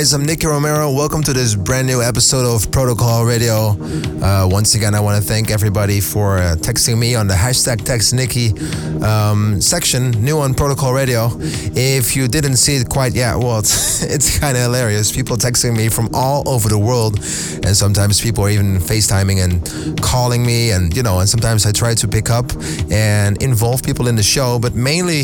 guys, I'm Nicky Romero. Welcome to this brand new episode of Protocol Radio. Uh, once again, I want to thank everybody for uh, texting me on the hashtag text Nicky um, section, new on Protocol Radio. If you didn't see it quite yet, well, it's, it's kind of hilarious. People texting me from all over the world, and sometimes people are even FaceTiming and calling me, and you know, and sometimes I try to pick up and involve people in the show, but mainly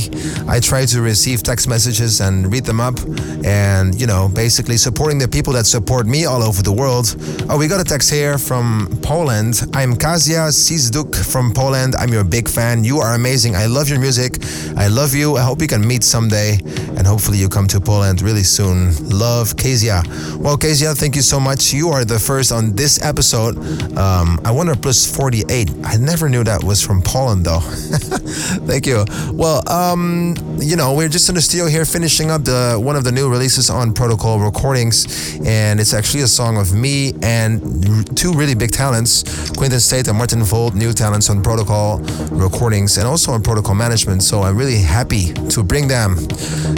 I try to receive text messages and read them up, and you know, basically supporting the people that support me all over the world. Oh, we got a text here from Poland. I'm Kazia Sizduk from Poland. I'm your big fan. You are amazing. I love your music. I love you. I hope we can meet someday and hopefully you come to Poland really soon. Love, Kezia. Well, Kezia, thank you so much. You are the first on this episode. Um, I wonder plus 48. I never knew that was from Poland though. thank you. Well, um, you know, we're just in the studio here finishing up the one of the new releases on Protocol recordings, and it's actually a song of me and two really big talents, Quinton State and Martin Volt, new talents on Protocol recordings and also on Protocol management. So I'm really happy to bring them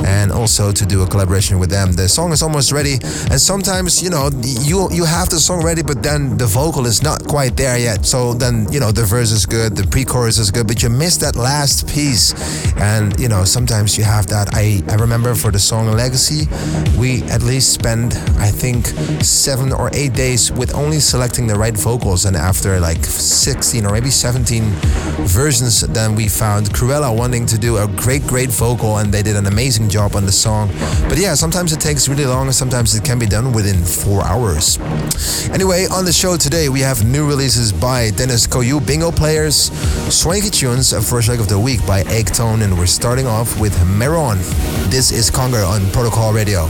and also to do a collaboration with them. The song is almost ready, and sometimes you know you you have the song ready, but then the vocal is not quite there yet. So then you know the verse is good, the pre-chorus is good, but you miss that last piece, and you know sometimes you have that. I I remember for the song Legacy, we at least spend, I think, seven or eight days with only selecting the right vocals. And after like 16 or maybe 17 versions, then we found Krewella wanting to do a great, great vocal, and they did an amazing job on the song. But yeah, sometimes it takes really long, and sometimes it can be done within four hours. Anyway, on the show today, we have new releases by Deniz Koyu, Bingo Players, Swanky Tunes, a first leg of the week by Egg Tone, and we're starting off with Meron. This is Conger on Protocol Radio.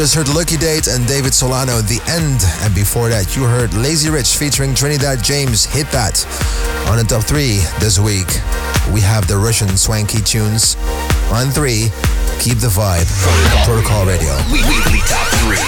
Just heard Lucky Date and David Solano, The End. And before that, you heard Lazy Rich featuring Trinidad James, Hit That. On the top three this week, we have the Russian swanky tunes. On three, Keep the Vibe, Protocol Radio. We- Weekly Top 3.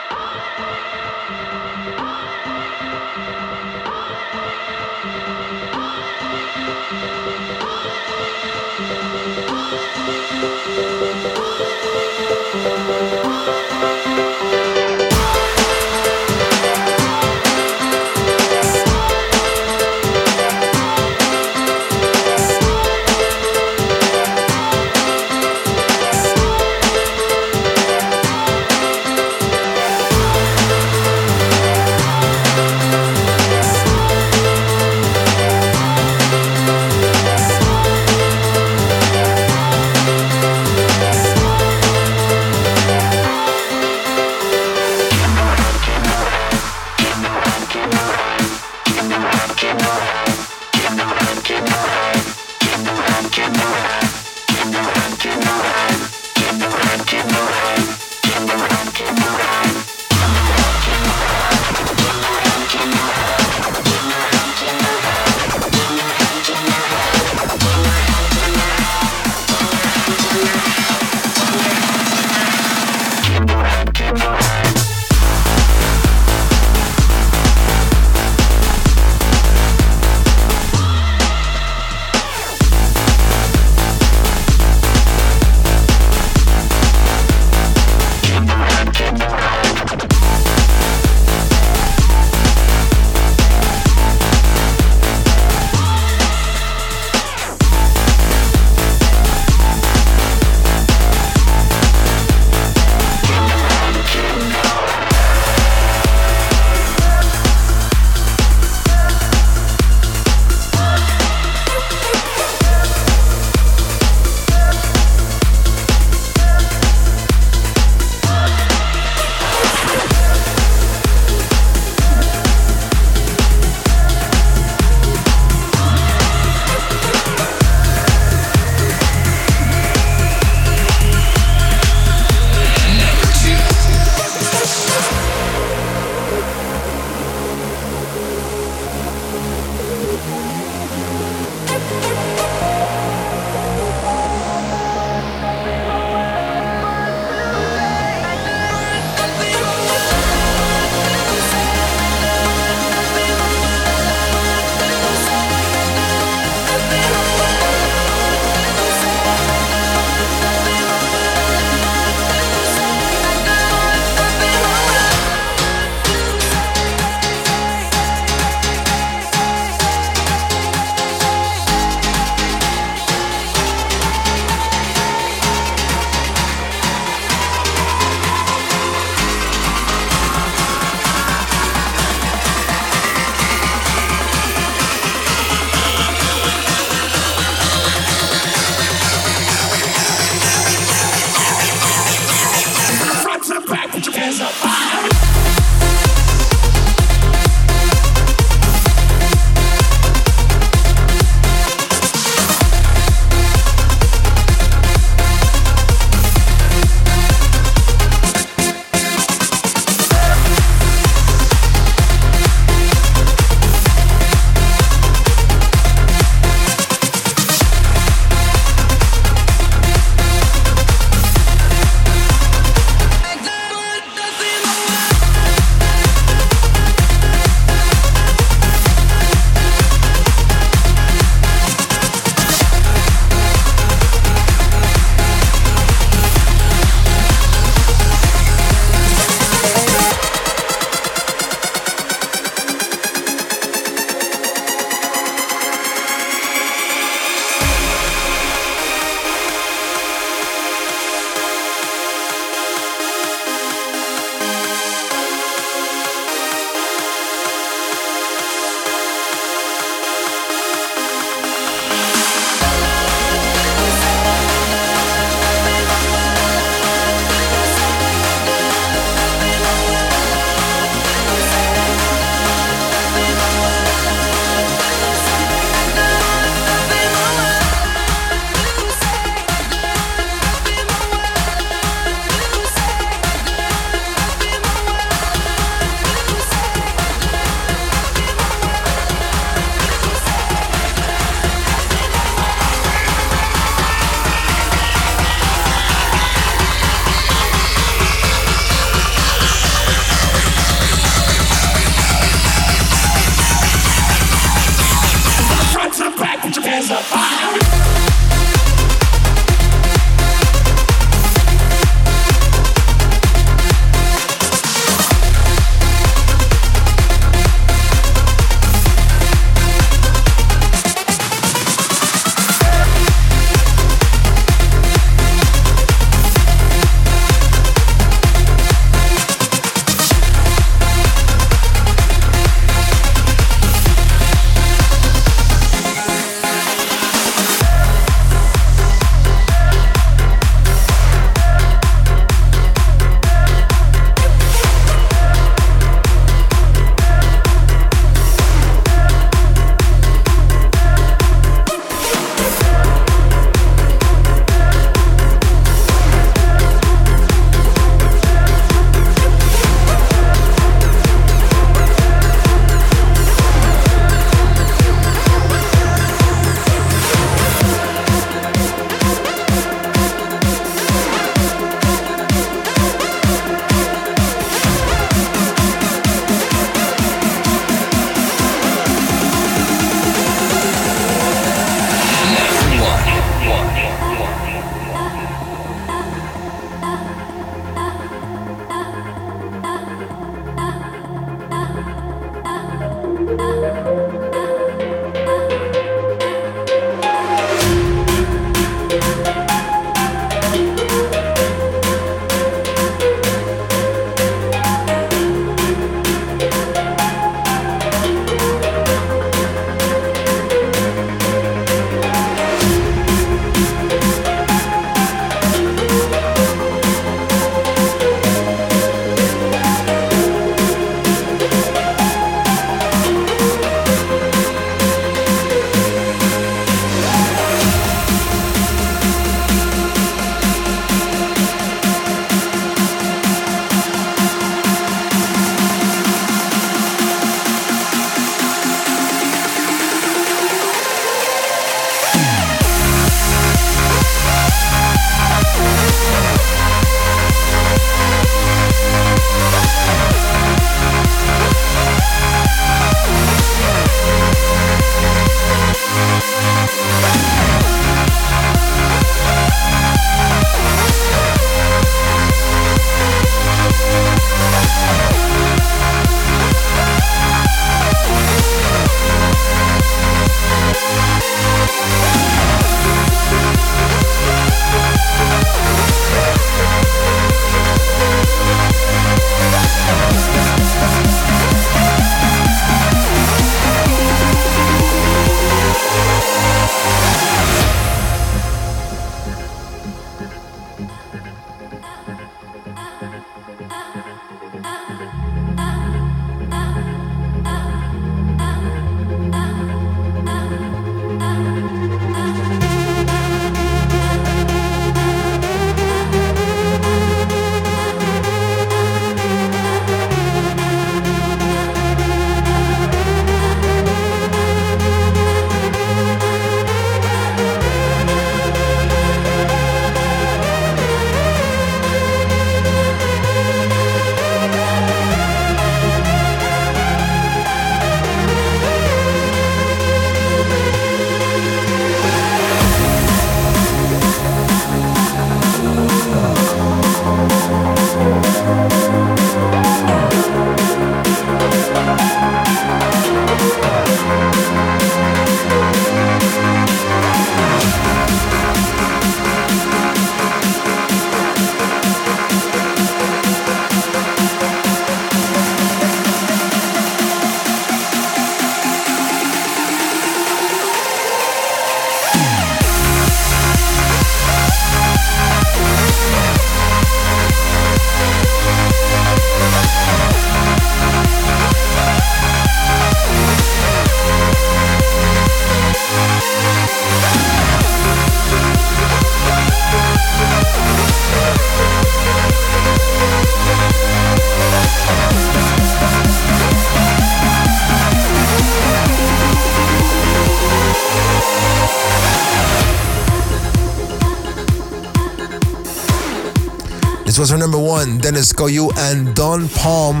Deniz Koyu and Don Palm.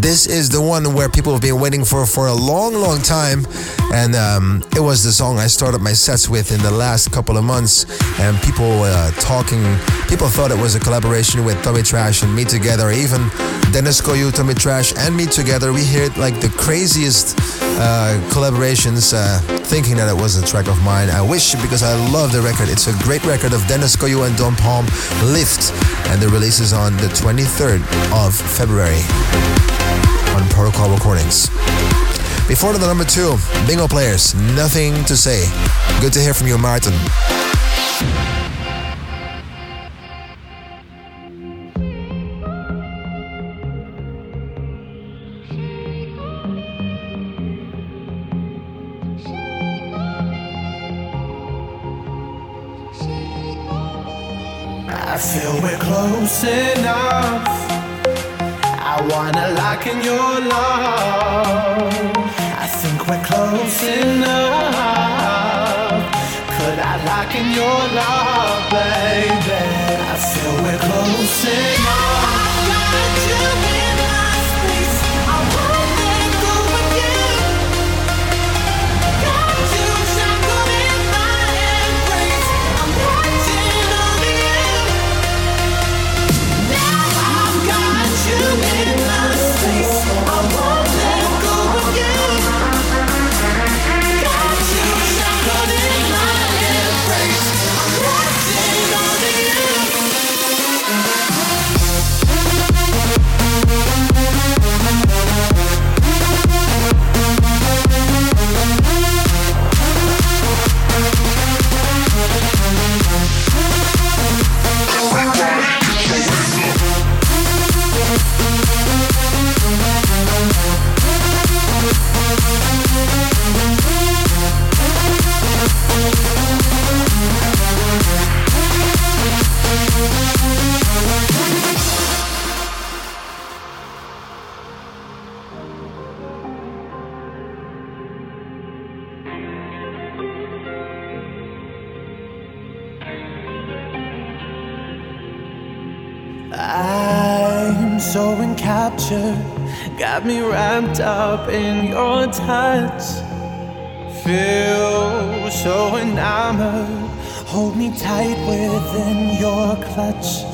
This is the one where people have been waiting for for a long, long time. And um, it was the song I started my sets with in the last couple of months. And people uh, talking, people thought it was a collaboration with Tommy Trash and me together. Even Deniz Koyu, Tommy Trash, and me together. We heard like the craziest uh, collaborations, uh, thinking that it was a track of mine. I wish because I love the record. It's a great record of Deniz Koyu and Don Palm, Lift. And the release is on the 23rd of February on Protocol Recordings. Before the number two, Bingo Players, nothing to say. Good to hear from you, Martin. I feel we're close enough. I wanna lock in your love. I think we're close enough. Could I lock in your love, baby? I feel we're close enough. Got me wrapped up in your touch. Feel so enamored, hold me tight within your clutch.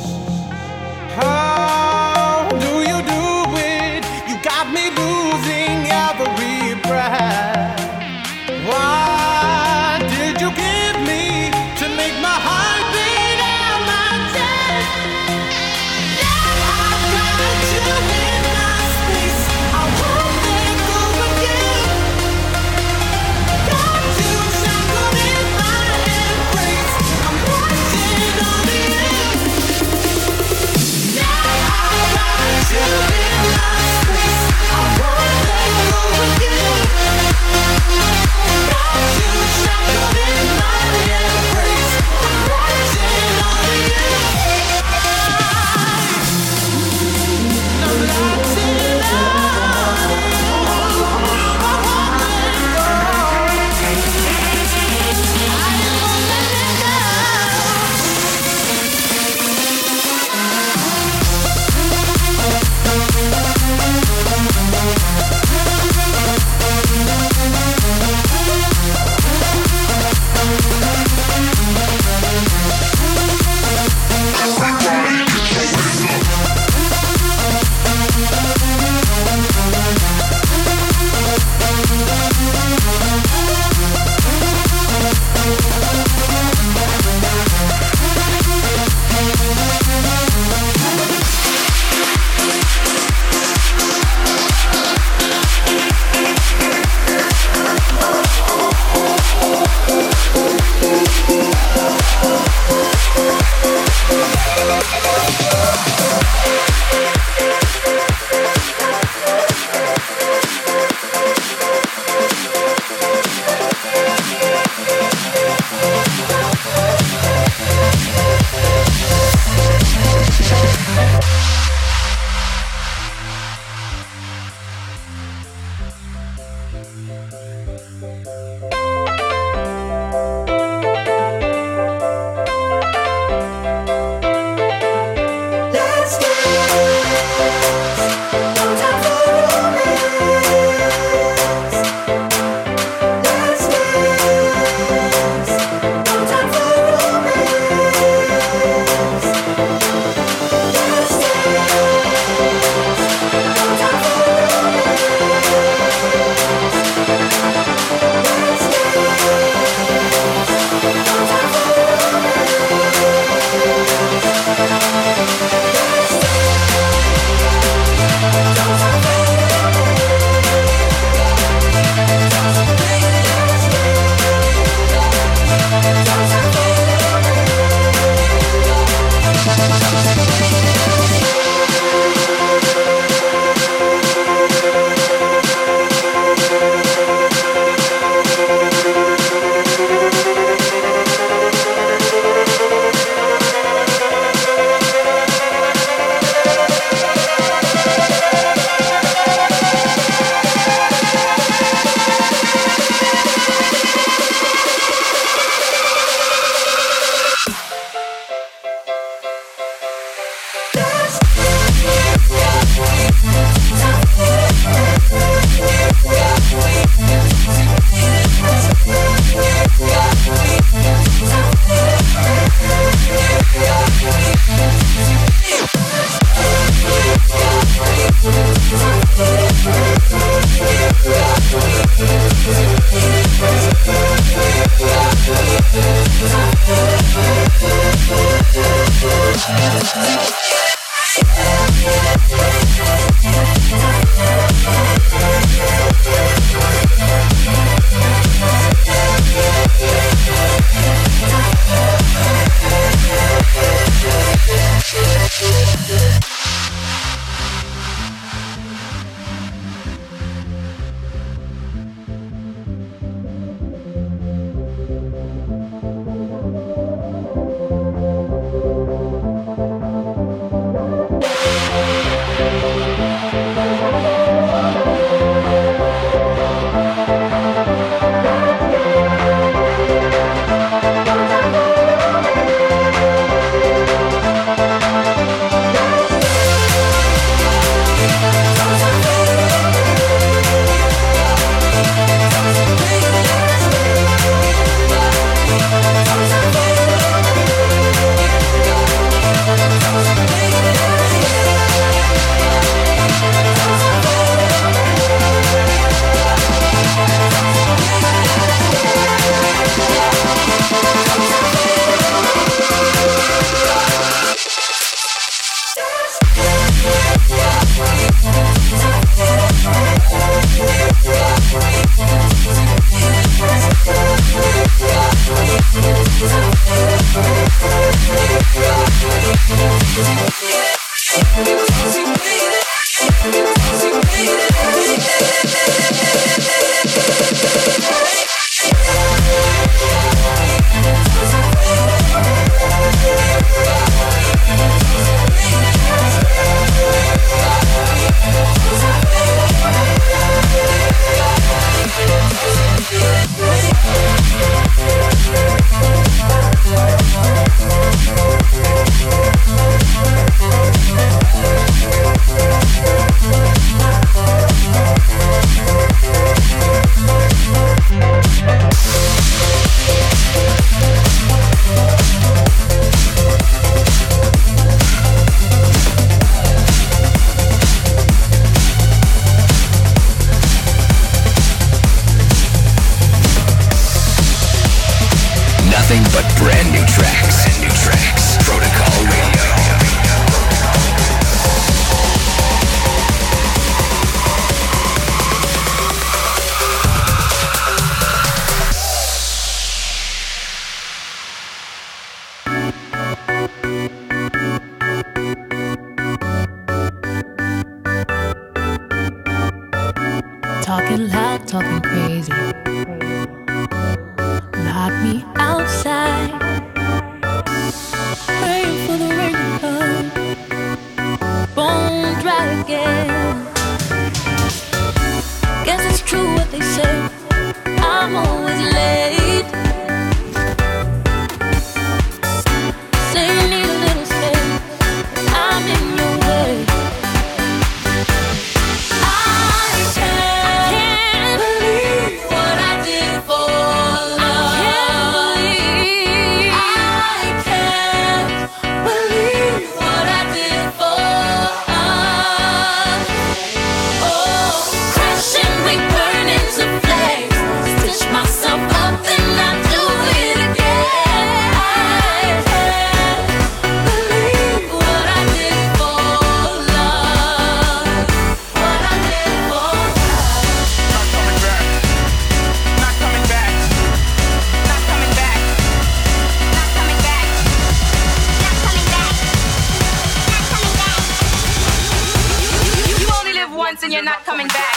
Not coming back.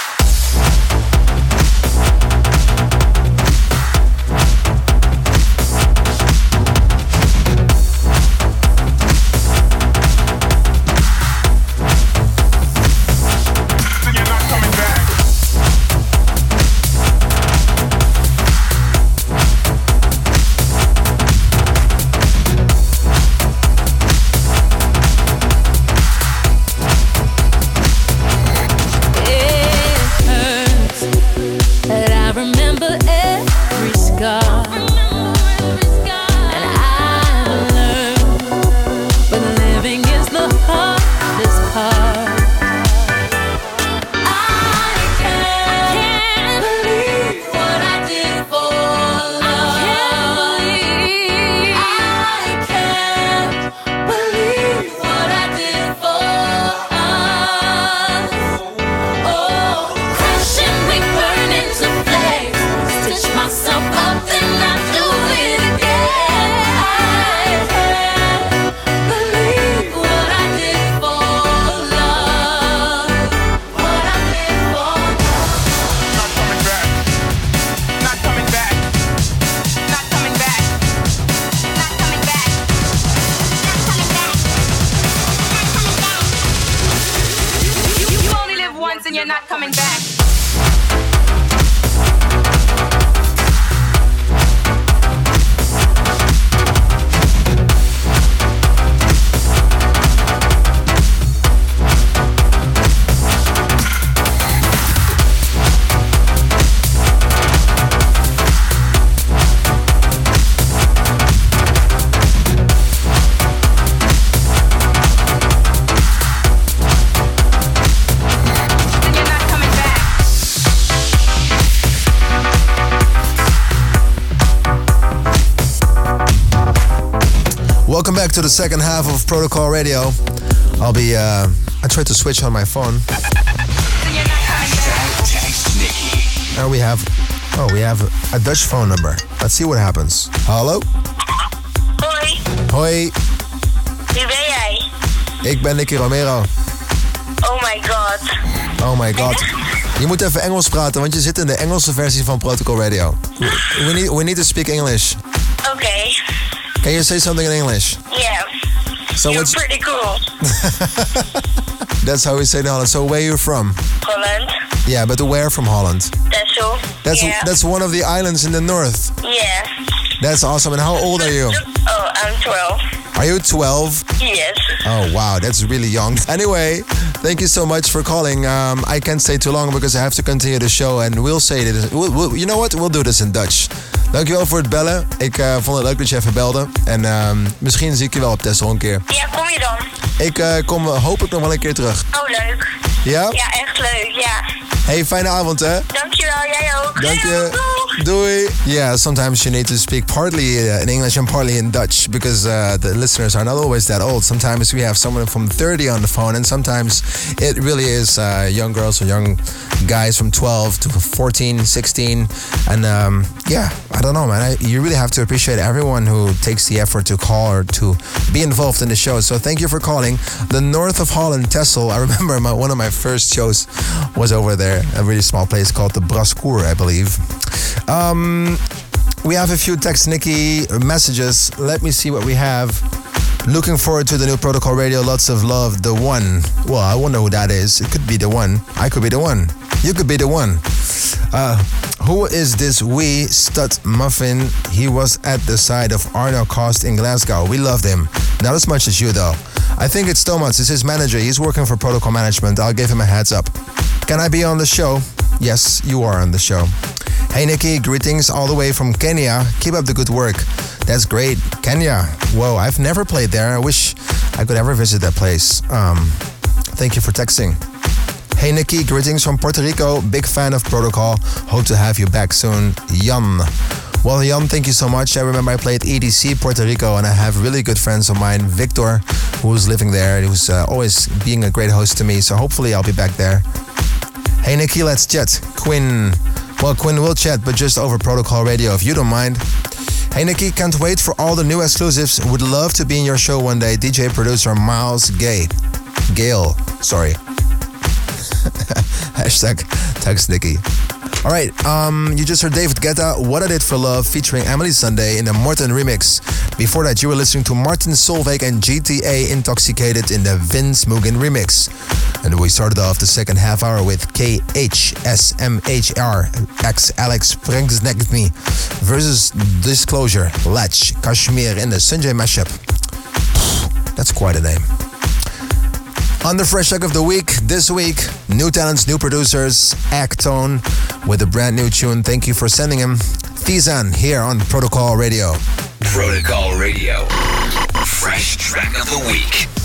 To the second half of Protocol Radio. I'll be, uh, I tried to switch on my phone. Then you're not coming back. Text Nicky. Now we have, oh, we have a Dutch phone number. Let's see what happens. Hallo? Hoi, Hoi, wie ben jij? ik ben Nicky Romero. Oh my god. Oh my god. Je moet even Engels praten, want je zit in de Engelse versie van Protocol Radio. We need, we need to speak English. Okay. Can you say something in English? Yeah. So You're what's, pretty cool. that's how we say in Holland. So where you from? Holland. Yeah, but where from Holland? That's. That's yeah. that's one of the islands in the north. Yeah. That's awesome. And how old are you? Oh, I'm 12. Are you 12? Yes. Oh wow, that's really young. Anyway, thank you so much for calling. Um, I can't stay too long because I have to continue the show, and we'll say this. We'll, we'll- you know what? We'll do this in Dutch. Dankjewel voor het bellen. Ik eh, vond het leuk dat je even belde. En ehm, misschien zie ik je wel op Texel een keer. Ja, kom je dan? Ik eh, kom eh, hopelijk nog wel een keer terug. Oh, leuk. Ja? Ja, echt leuk. Ja. Hey, fijne avond hè. Dankjewel, jij ook. Dank je. Doei. Yeah, sometimes you need to speak partly uh, in English and partly in Dutch because uh, the listeners are not always that old. Sometimes we have someone from 30 on the phone, and sometimes it really is uh, young girls or young guys from 12 to 14, 16. And um, yeah, I don't know, man. I, you really have to appreciate everyone who takes the effort to call or to be involved in the show. So thank you for calling. The north of Holland, Texel. I remember my, one of my first shows was over there, a really small place called the Brascour, I believe. Um, we have a few text Nicky messages. Let me see what we have. Looking forward to the new Protocol Radio. Lots of love. The one. Well, I wonder who that is. It could be the one. I could be the one. You could be the one. Uh, who is this wee stud muffin? He was at the side of Arno Cost in Glasgow. We loved him. Not as much as you, though. I think it's Thomas. It's his manager. He's working for Protocol Management. I'll give him a heads up. Can I be on the show? Yes, you are on the show. Hey Nicky, greetings all the way from Kenya. Keep up the good work. That's great. Kenya. Whoa, I've never played there. I wish I could ever visit that place. Um, thank you for texting. Hey Nicky, greetings from Puerto Rico. Big fan of Protocol. Hope to have you back soon. Jan. Well, Jan, thank you so much. I remember I played EDC Puerto Rico, and I have really good friends of mine, Victor, who's living there. He was uh, always being a great host to me. So hopefully I'll be back there. Hey Nicky, let's chat. Quinn. Well, Quinn will chat, but just over Protocol Radio if you don't mind. Hey Nicky, can't wait for all the new exclusives. Would love to be in your show one day. DJ producer Miles Gay. Gale, sorry. Hashtag text Nicky. All right, um, you just heard David Guetta, What I Did for Love, featuring Emeli Sandé in the Morten remix. Before that, you were listening to Martin Solveig and GTA Intoxicated in the Vince Mugen remix. And we started off the second half hour with KHSMHR X Alex Me versus Disclosure, Latch, Kashmir in the Sanjay mashup. That's quite a name. On the fresh track of the week, this week, new talents, new producers, Actone with a brand new tune. Thank you for sending him. Thizan here on Protocol Radio. Protocol Radio. Fresh track of the week.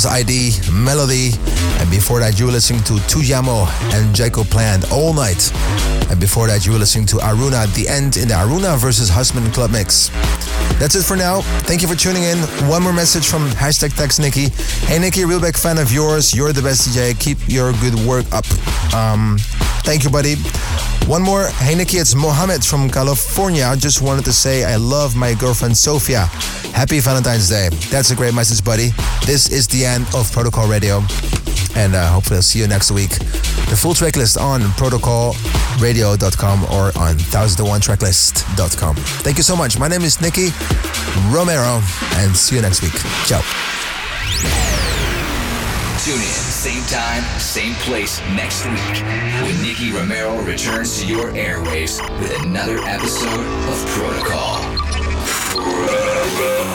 Was ID Melody, and before that you were listening to Tujamo and Jacob Plant all night. And before that you were listening to Aruna at the end in the Aruna versus Husband Club mix. That's it for now. Thank you for tuning in. One more message from hashtag text Nicky. Hey Nicky, real big fan of yours. You're the best DJ. Keep your good work up. Um, thank you, buddy. One more. Hey Nicky, it's Mohammed from California. I just wanted to say I love my girlfriend Sophia. Happy Valentine's Day. That's a great message, buddy. This is the end of Protocol Radio. And uh, hopefully I'll see you next week. The full track list on protocolradio.com or on 1001tracklist.com. Thank you so much. My name is Nicky Romero and see you next week. Ciao. Tune in, same time, same place next week when Nicky Romero returns to your airwaves with another episode of Protocol. Broke.